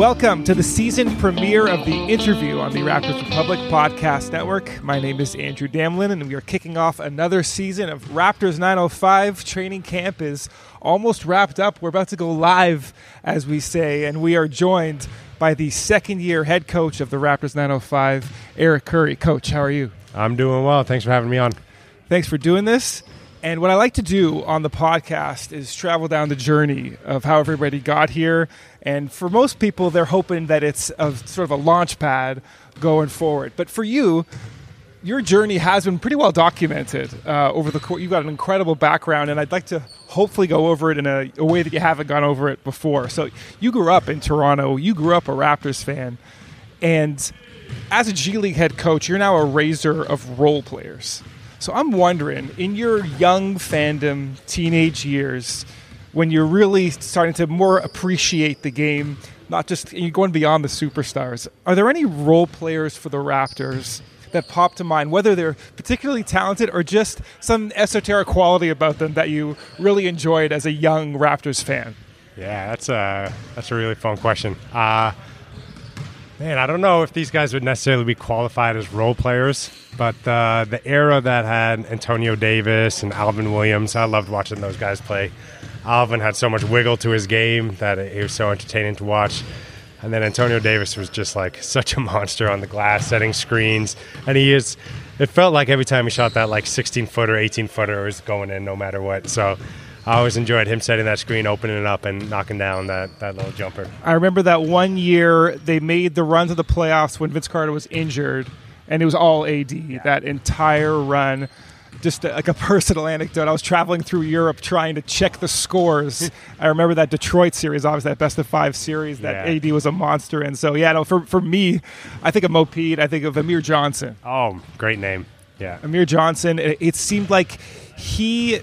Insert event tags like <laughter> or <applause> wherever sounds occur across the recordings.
Welcome to the season premiere of The Interview on the Raptors Republic Podcast Network. My name is Andrew Damelin, and we are kicking off another season of Raptors 905. Training camp is almost wrapped up. We're about to go live, as we say, and we are joined by the second year head coach of the Raptors 905, Eric Khoury. Coach, how are you? I'm doing well. Thanks for having me on. Thanks for doing this. And what I like to do on the podcast is travel down the journey of how everybody got here. And for most people, they're hoping that it's a sort of a launch pad going forward. But for you, your journey has been pretty well documented uh, over the course. You've got an incredible background, and I'd like to hopefully go over it in a, a way that you haven't gone over it before. So you grew up in Toronto. You grew up a Raptors fan, and as a G League head coach, you're now a raiser of role players. So I'm wondering, in your young fandom, teenage years, when you're really starting to more appreciate the game, not just you're going beyond the superstars, are there any role players for the Raptors that pop to mind, whether they're particularly talented or just some esoteric quality about them that you really enjoyed as a young Raptors fan? Yeah, that's a that's a really fun question. Uh, Man, I don't know if these guys would necessarily be qualified as role players, but uh, the era that had Antonio Davis and Alvin Williams, I loved watching those guys play. Alvin had so much wiggle to his game that it was so entertaining to watch. And then Antonio Davis was just like <laughs> such a monster on the glass, setting screens. And he is, it felt like every time he shot that like 16 footer, 18 footer, it was going in no matter what. So I always enjoyed him setting that screen, opening it up, and knocking down that, that little jumper. I remember that one year they made the run to the playoffs when Vince Carter was injured, and it was all AD yeah. that entire run. Just a, like a <laughs> personal anecdote, I was traveling through Europe trying to check the scores. <laughs> I remember that Detroit series, obviously that best of five series that yeah. AD was a monster in. So yeah, no, for for me, I think of Mo Pete, I think of Amir Johnson. Oh, great name. Yeah, Amir Johnson. It, it seemed like he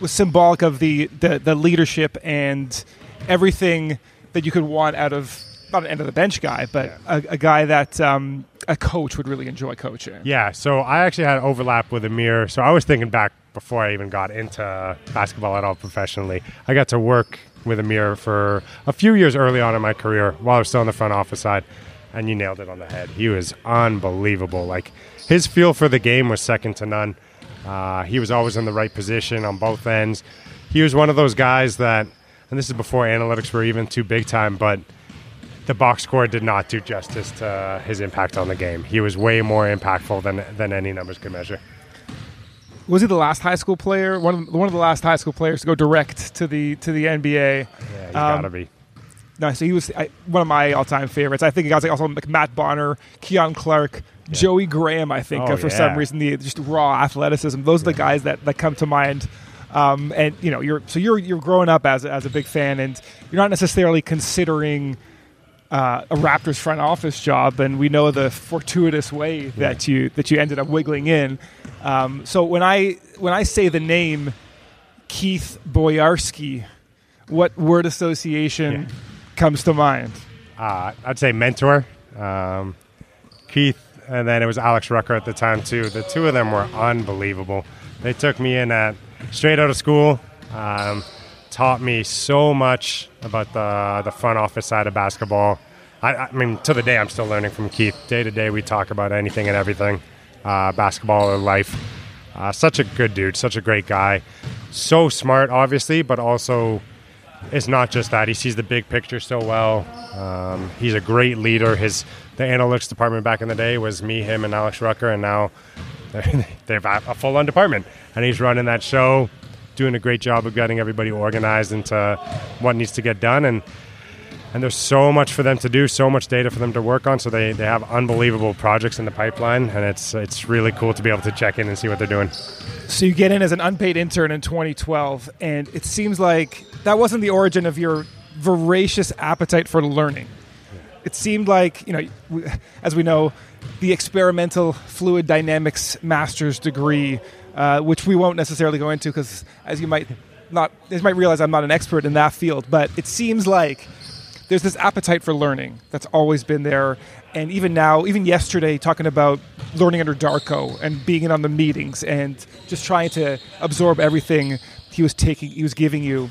was symbolic of the, the, the leadership and everything that you could want out of not an end of the bench guy, but yeah. a, a, guy that um, a coach would really enjoy coaching. Yeah, so I actually had overlap with Amir. So I was thinking back before I even got into basketball at all professionally. I got to work with Amir for a few years early on in my career while I was still on the front office side, and you nailed it on the head. He was unbelievable. Like his feel for the game was second to none. Uh, he was always in the right position on both ends. He was one of those guys that, and this is before analytics were even too big time, but the box score did not do justice to his impact on the game. He was way more impactful than than any numbers could measure. Was he the last high school player? One of the, one of the last high school players to go direct to the to the NBA. Yeah, he um, gotta be. No, so he was I, one of my all-time favorites. I think guys like also like Matt Bonner, Keon Clark, yeah. Joey Graham, I think, oh, for yeah. some reason, the just raw athleticism. Those are the guys that, that come to mind. Um, and you know, you're so you're you're growing up as as a big fan, and you're not necessarily considering uh, a Raptors front office job. And we know the fortuitous way that you that you ended up wiggling in. Um, so when I when I say the name Keith Boyarsky, what word association comes to mind? Uh, I'd say mentor. Um, Keith and then it was Alex Rucker at the time too. The two of them were unbelievable. They took me in at straight out of school, um, taught me so much about the the front office side of basketball. I, I, mean, to the day, I'm still learning from Keith. Day to day, we talk about anything and everything, uh, basketball or life. Uh, such a good dude, such a great guy. So smart, obviously, but also it's not just that. He sees the big picture so well. Um, he's a great leader. His the analytics department back in the day was me, him, and Alex Rucker, and now <laughs> they have a full-on department, and he's running that show, doing a great job of getting everybody organized into what needs to get done. And and there's so much for them to do, so much data for them to work on. So they, they have unbelievable projects in the pipeline, and it's it's really cool to be able to check in and see what they're doing. So you get in as an unpaid intern in 2012, and it seems like that wasn't the origin of your voracious appetite for learning. It seemed like you know, as we know, the experimental fluid dynamics master's degree, uh, which we won't necessarily go into because, as you might not, as you might realize, I'm not an expert in that field. But it seems like there's this appetite for learning that's always been there. And even now, even yesterday, talking about learning under Darko and being in on the meetings and just trying to absorb everything he was taking, he was giving you.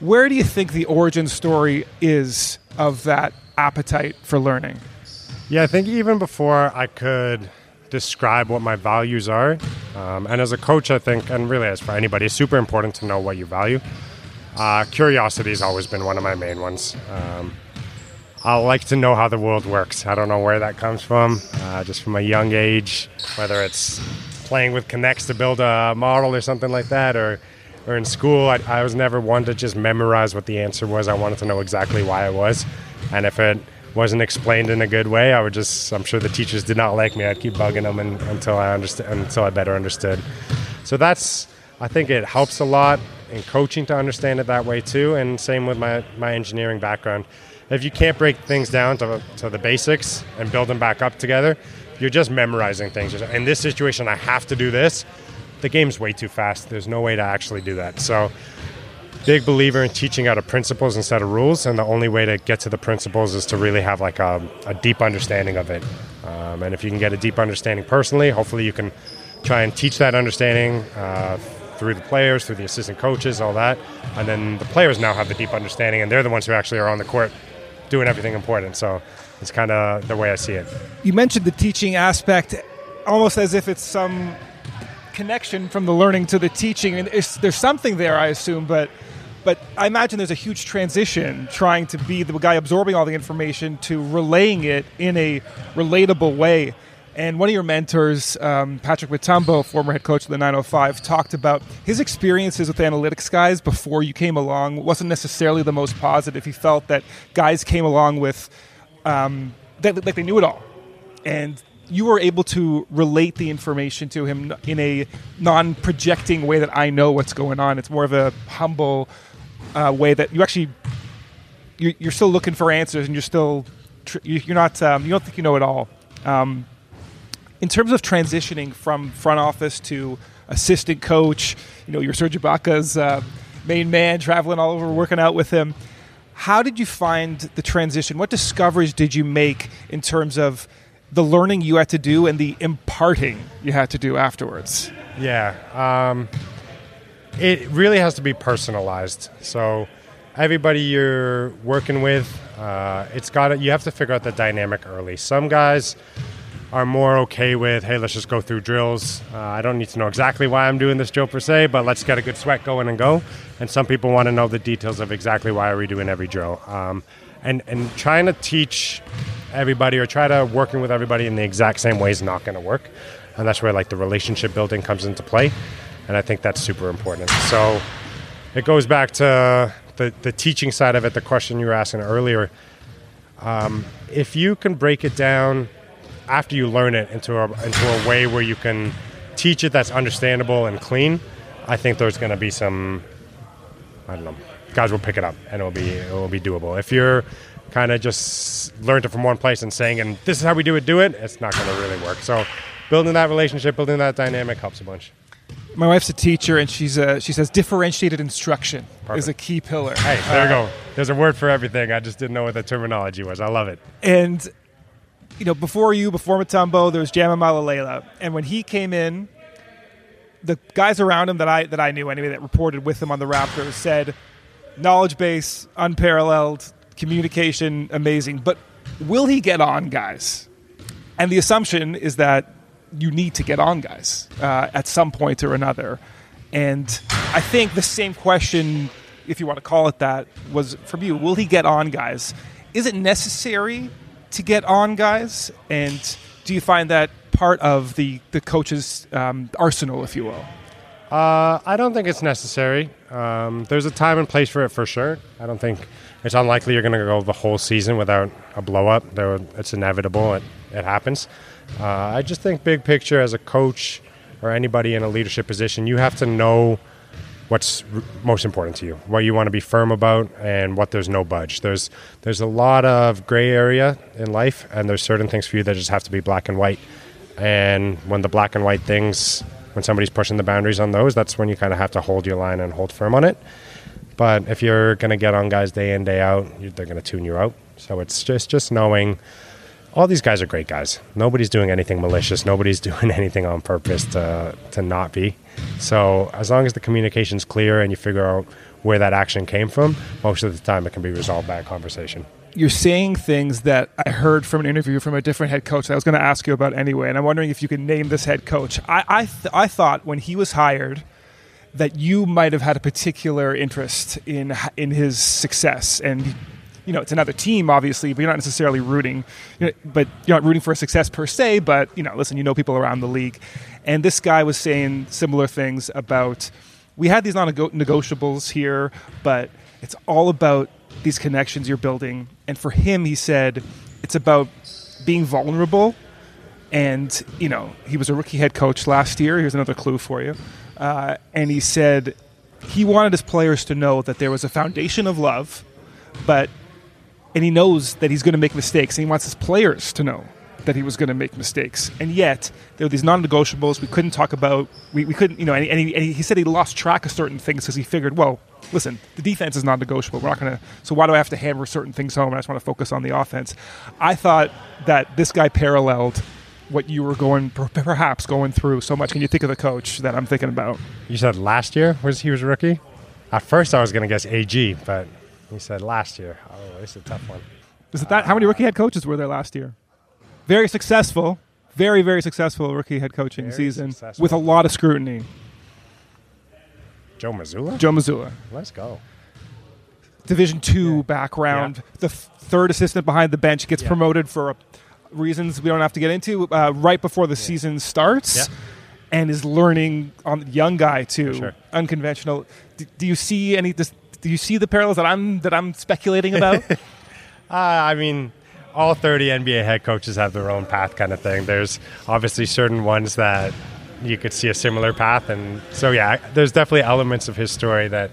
Where do you think the origin story is of that appetite for learning? Yeah, I think even before I could describe what my values are, um, and as a coach, I think, and really as for anybody, it's super important to know what you value. Uh, curiosity has always been one of my main ones. Um, I like to know how the world works. I don't know where that comes from, uh, just from a young age, whether it's playing with K'NEX to build a model or something like that, or, or in school. I, I was never one to just memorize what the answer was. I wanted to know exactly why it was. And if it wasn't explained in a good way, I would just, I'm sure the teachers did not like me. I'd keep bugging them and, until, I understood, until I better understood. So that's, I think it helps a lot in coaching to understand it that way too. And same with my, my engineering background. If you can't break things down to, to the basics and build them back up together, you're just memorizing things. In this situation, I have to do this. The game's way too fast. There's no way to actually do that. So, big believer in teaching out of principles instead of rules. And the only way to get to the principles is to really have like a, a deep understanding of it. Um, and if you can get a deep understanding personally, hopefully you can try and teach that understanding uh, through the players, through the assistant coaches, all that. And then the players now have the deep understanding, and they're the ones who actually are on the court doing everything important. So it's kind of the way I see it. You mentioned the teaching aspect almost as if it's some connection from the learning to the teaching. And there's something there, I assume, but but I imagine there's a huge transition trying to be the guy absorbing all the information to relaying it in a relatable way. And one of your mentors, um, Patrick Mutombo, former head coach of the 905, talked about his experiences with analytics guys before you came along wasn't necessarily the most positive. He felt that guys came along with, um, that, like they knew it all. And you were able to relate the information to him in a non projecting way that I know what's going on. It's more of a humble uh, way that you actually, you're, you're, still looking for answers and you're still, you're not, um, you don't think you know it all. Um, in terms of transitioning from front office to assistant coach, you know, you're Serge Ibaka's uh, main man, traveling all over, working out with him. How did you find the transition? What discoveries did you make in terms of the learning you had to do and the imparting you had to do afterwards? Yeah, um, it really has to be personalized. So everybody you're working with, uh, it's got you have to figure out the dynamic early. Some guys are more okay with, hey, let's just go through drills. Uh, I don't need to know exactly why I'm doing this drill per se, but let's get a good sweat going and go. And some people want to know the details of exactly why are we doing every drill. Um, and, and trying to teach everybody or try to working with everybody in the exact same way is not going to work. And that's where like the relationship building comes into play. And I think that's super important. So it goes back to the, the teaching side of it, the question you were asking earlier. Um, if you can break it down after you learn it into a into a way where you can teach it that's understandable and clean, I think there's going to be some I don't know guys will pick it up and it will be it will be doable. If you're kind of just learned it from one place and saying and this is how we do it, do it, it's not going to really work. So building that relationship, building that dynamic helps a bunch. My wife's a teacher, and she's a, she says differentiated instruction Perfect. is a key pillar. Hey, there uh, you go. There's a word for everything. I just didn't know what the terminology was. I love it. And you know, before you, before Mutombo, there was Jama Mahlalela, and when he came in, the guys around him that I that I knew anyway that reported with him on the Raptors said, knowledge base unparalleled, communication amazing, but will he get on, guys? And the assumption is that you need to get on, guys, uh, at some point or another. And I think the same question, if you want to call it that, was from you. Will he get on, guys? Is it necessary to get on guys? And do you find that part of the the coach's um, arsenal, if you will? Uh, I don't think it's necessary. Um, there's a time and place for it for sure. I don't think it's unlikely you're going to go the whole season without a blow up. Though it's inevitable. It, it happens. Uh, I just think big picture as a coach or anybody in a leadership position, you have to know what's most important to you, what you want to be firm about, and what there's no budge. There's there's a lot of gray area in life, and there's certain things for you that just have to be black and white. And when the black and white things, when somebody's pushing the boundaries on those, that's when you kind of have to hold your line and hold firm on it. But if you're going to get on guys day in day out, they're going to tune you out. So it's just just knowing all these guys are great guys. Nobody's doing anything malicious. Nobody's <laughs> doing anything on purpose to to not be. So as long as the communication's clear and you figure out where that action came from, most of the time it can be resolved by a conversation. You're saying things that I heard from an interview from a different head coach that I was going to ask you about anyway, and I'm wondering if you can name this head coach. I I, th- I thought when he was hired that you might have had a particular interest in in his success and you know, it's another team, obviously, but you're not necessarily rooting, you know, but you're not rooting for a success per se. But you know, listen, you know people around the league, and this guy was saying similar things about we had these non-negotiables here, but it's all about these connections you're building. And for him, he said it's about being vulnerable. And you know, he was a rookie head coach last year. Here's another clue for you. Uh, and he said he wanted his players to know that there was a foundation of love, but and he knows that he's going to make mistakes, and he wants his players to know that he was going to make mistakes. And yet, there were these non-negotiables we couldn't talk about. We, we couldn't, you know, and, and, he, and he, said he lost track of certain things because he figured, well, listen, the defense is non-negotiable. We're not going to. So why do I have to hammer certain things home? I just want to focus on the offense. I thought that this guy paralleled what you were going, perhaps going through so much. Can you think of the coach that I'm thinking about? You said last year was he was rookie. At first, I was going to guess AG, but he said last year. Oh, is a tough one. Is it that? How many rookie head coaches were there last year? Very successful, very very successful rookie head coaching season successful. with a lot of scrutiny. Joe Mazzulla. Joe Mazzulla. Let's go. Division two yeah. background. Yeah. The f- third assistant behind the bench gets yeah. promoted for uh, reasons we don't have to get into. Uh, right before the season starts and is learning on young guy too, sure. unconventional. D- do you see any? Does, do you see the parallels that I'm that I'm speculating about? <laughs> uh, I mean, all 30 NBA head coaches have their own path, kind of thing. There's obviously certain ones that you could see a similar path, and so yeah, there's definitely elements of his story that,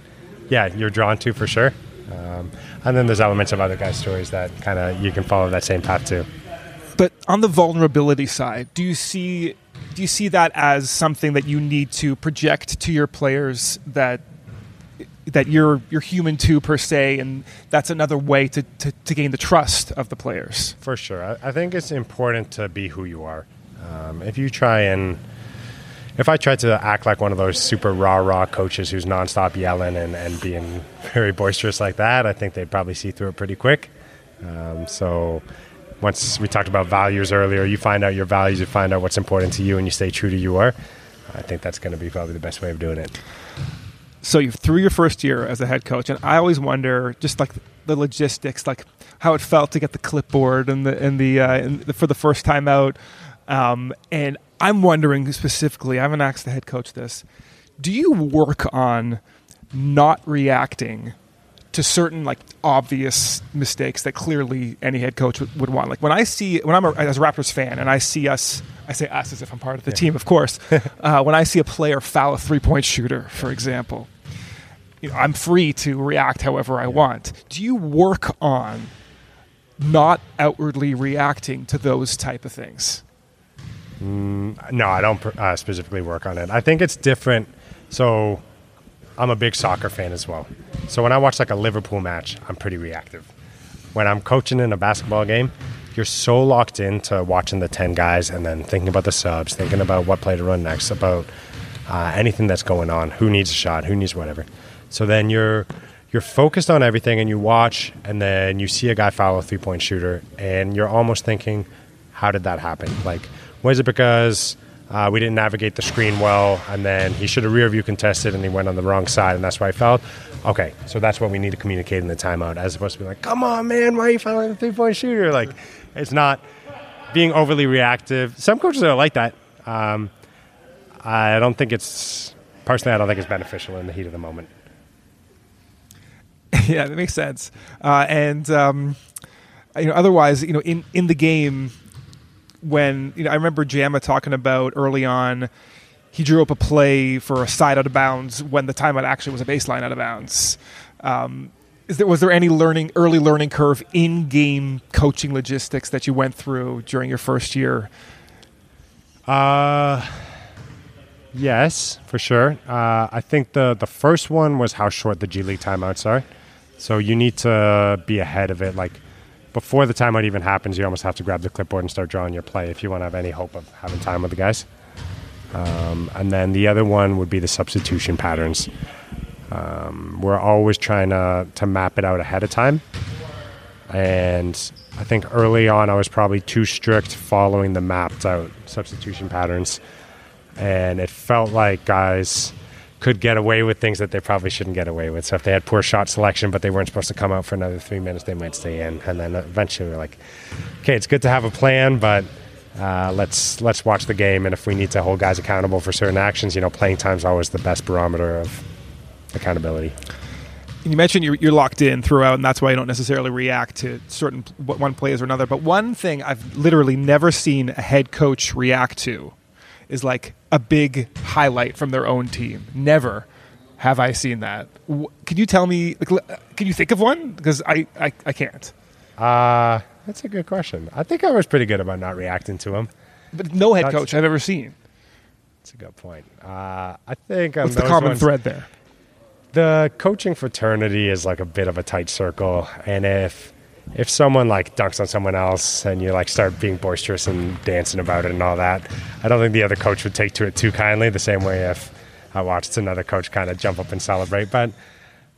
yeah, you're drawn to for sure. Um, and then there's elements of other guys' stories that kind of you can follow that same path too. But on the vulnerability side, do you see do you see that as something that you need to project to your players that that you're you're human too per se, and that's another way to, to, to gain the trust of the players. For sure, I, I think it's important to be who you are. Um, if you try and if I tried to act like one of those super rah rah coaches who's nonstop yelling and, and being <laughs> very boisterous like that, I think they'd probably see through it pretty quick. Um, so once we talked about values earlier, you find out your values, you find out what's important to you, and you stay true to you are. I think that's going to be probably the best way of doing it so you through your first year as a head coach, and I always wonder just like the logistics, like how it felt to get the clipboard and the and the, uh, and the for the first time out. Um, and I'm wondering specifically, I haven't asked the head coach this. Do you work on not reacting to certain like obvious mistakes that clearly any head coach would, would want? Like when I see when I'm a, as a Raptors fan and I see us I say us as if I'm part of the yeah. team, of course. <laughs> uh, when I see a player foul a three point shooter, for example, you know, I'm free to react however I want. Do you work on not outwardly reacting to those type of things? Mm, no, I don't uh, specifically work on it. I think it's different. So I'm a big soccer fan as well. So when I watch like a Liverpool match, I'm pretty reactive. When I'm coaching in a basketball game, you're so locked into watching the 10 guys and then thinking about the subs, thinking about what play to run next, about uh, anything that's going on, who needs a shot, who needs whatever. So then you're you're focused on everything and you watch and then you see a guy foul a three point shooter and you're almost thinking, how did that happen? Like, was it because uh, we didn't navigate the screen well and then he should have rear view contested and he went on the wrong side and that's why he fouled? Okay, so that's what we need to communicate in the timeout as opposed to be like, come on, man, why are you fouling a three point shooter? Like, it's not being overly reactive. Some coaches are like that. Um, I don't think it's personally, I don't think it's beneficial in the heat of the moment. <laughs> yeah, that makes sense. Uh, and um, you know, otherwise, you know, in in the game, when you know, I remember Jama talking about early on, he drew up a play for a side out of bounds when the timeout actually was a baseline out of bounds. Um, is there was there any learning early learning curve in game coaching logistics that you went through during your first year? Uh yes, for sure. Uh, I think the the first one was how short the G League timeouts are. So you need to be ahead of it. Like before the timeout even happens, you almost have to grab the clipboard and start drawing your play if you want to have any hope of having time with the guys. Um, and then the other one would be the substitution patterns. Um, we're always trying to, to map it out ahead of time. And I think early on, I was probably too strict following the mapped out substitution patterns. And it felt like guys could get away with things that they probably shouldn't get away with. So if they had poor shot selection, but they weren't supposed to come out for another three minutes, they might stay in. And then eventually, we're like, okay, it's good to have a plan, but uh, let's let's watch the game. And if we need to hold guys accountable for certain actions, you know, playing time is always the best barometer of accountability. You mentioned you're, you're, locked in throughout, and that's why you don't necessarily react to certain one plays or another. But one thing I've literally never seen a head coach react to is like a big highlight from their own team. Never have I seen that. Can you tell me? Like, can you think of one? Because I, I, I can't. Uh, that's a good question. I think I was pretty good about not reacting to him. But no head coach I've ever seen. That's a good point. Uh, I think what's the common ones, thread there? The coaching fraternity is like a bit of a tight circle, and if if someone like dunks on someone else and you like start being boisterous and dancing about it and all that, I don't think the other coach would take to it too kindly. The same way if I watched another coach kind of jump up and celebrate, but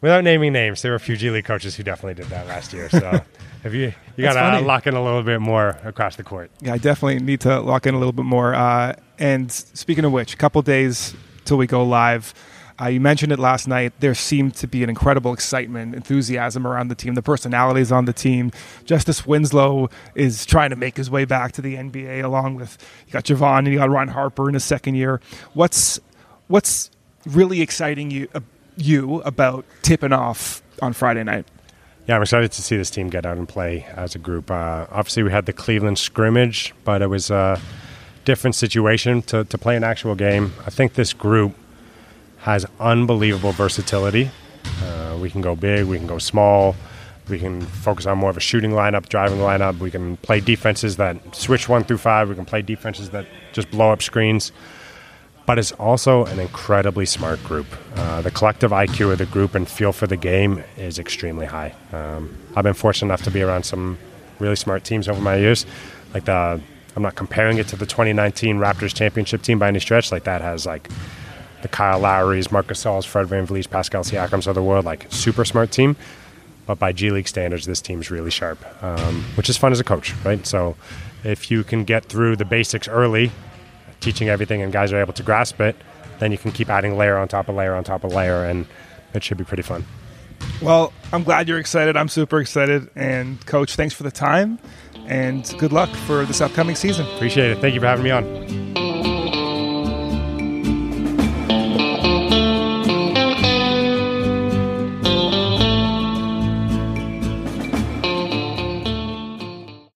without naming names, there were a few G League coaches who definitely did that last year. So <laughs> if you you got to lock in a little bit more across the court. Yeah, I definitely need to lock in a little bit more. Uh, and speaking of which, a couple days till we go live. Uh, you mentioned it last night. There seemed to be an incredible excitement, enthusiasm around the team, the personalities on the team. Justice Winslow is trying to make his way back to the NBA, along with you got Javon and you got Ron Harper in his second year. What's what's really exciting you uh, you about tipping off on Friday night? Yeah, I'm excited to see this team get out and play as a group. Uh, obviously, we had the Cleveland scrimmage, but it was a different situation to, to play an actual game. I think this group has unbelievable versatility. Uh, we can go big, we can go small, we can focus on more of a shooting lineup, driving lineup. We can play defenses that switch one through five. We can play defenses that just blow up screens. But it's also an incredibly smart group. Uh, the collective IQ of the group and feel for the game is extremely high. Um, I've been fortunate enough to be around some really smart teams over my years. Like the, I'm not comparing it to the 2019 Raptors championship team by any stretch. Like that has like the Kyle Lowrys, Marc Gasols, Fred VanVleet, Pascal Siakams of the world, like super smart team. But by G League standards, this team's really sharp, um, which is fun as a coach, right? So if you can get through the basics early, teaching everything, and guys are able to grasp it, then you can keep adding layer on top of layer on top of layer, and it should be pretty fun. Well, I'm glad you're excited. I'm super excited. And, Coach, thanks for the time, and good luck for this upcoming season. Appreciate it. Thank you for having me on.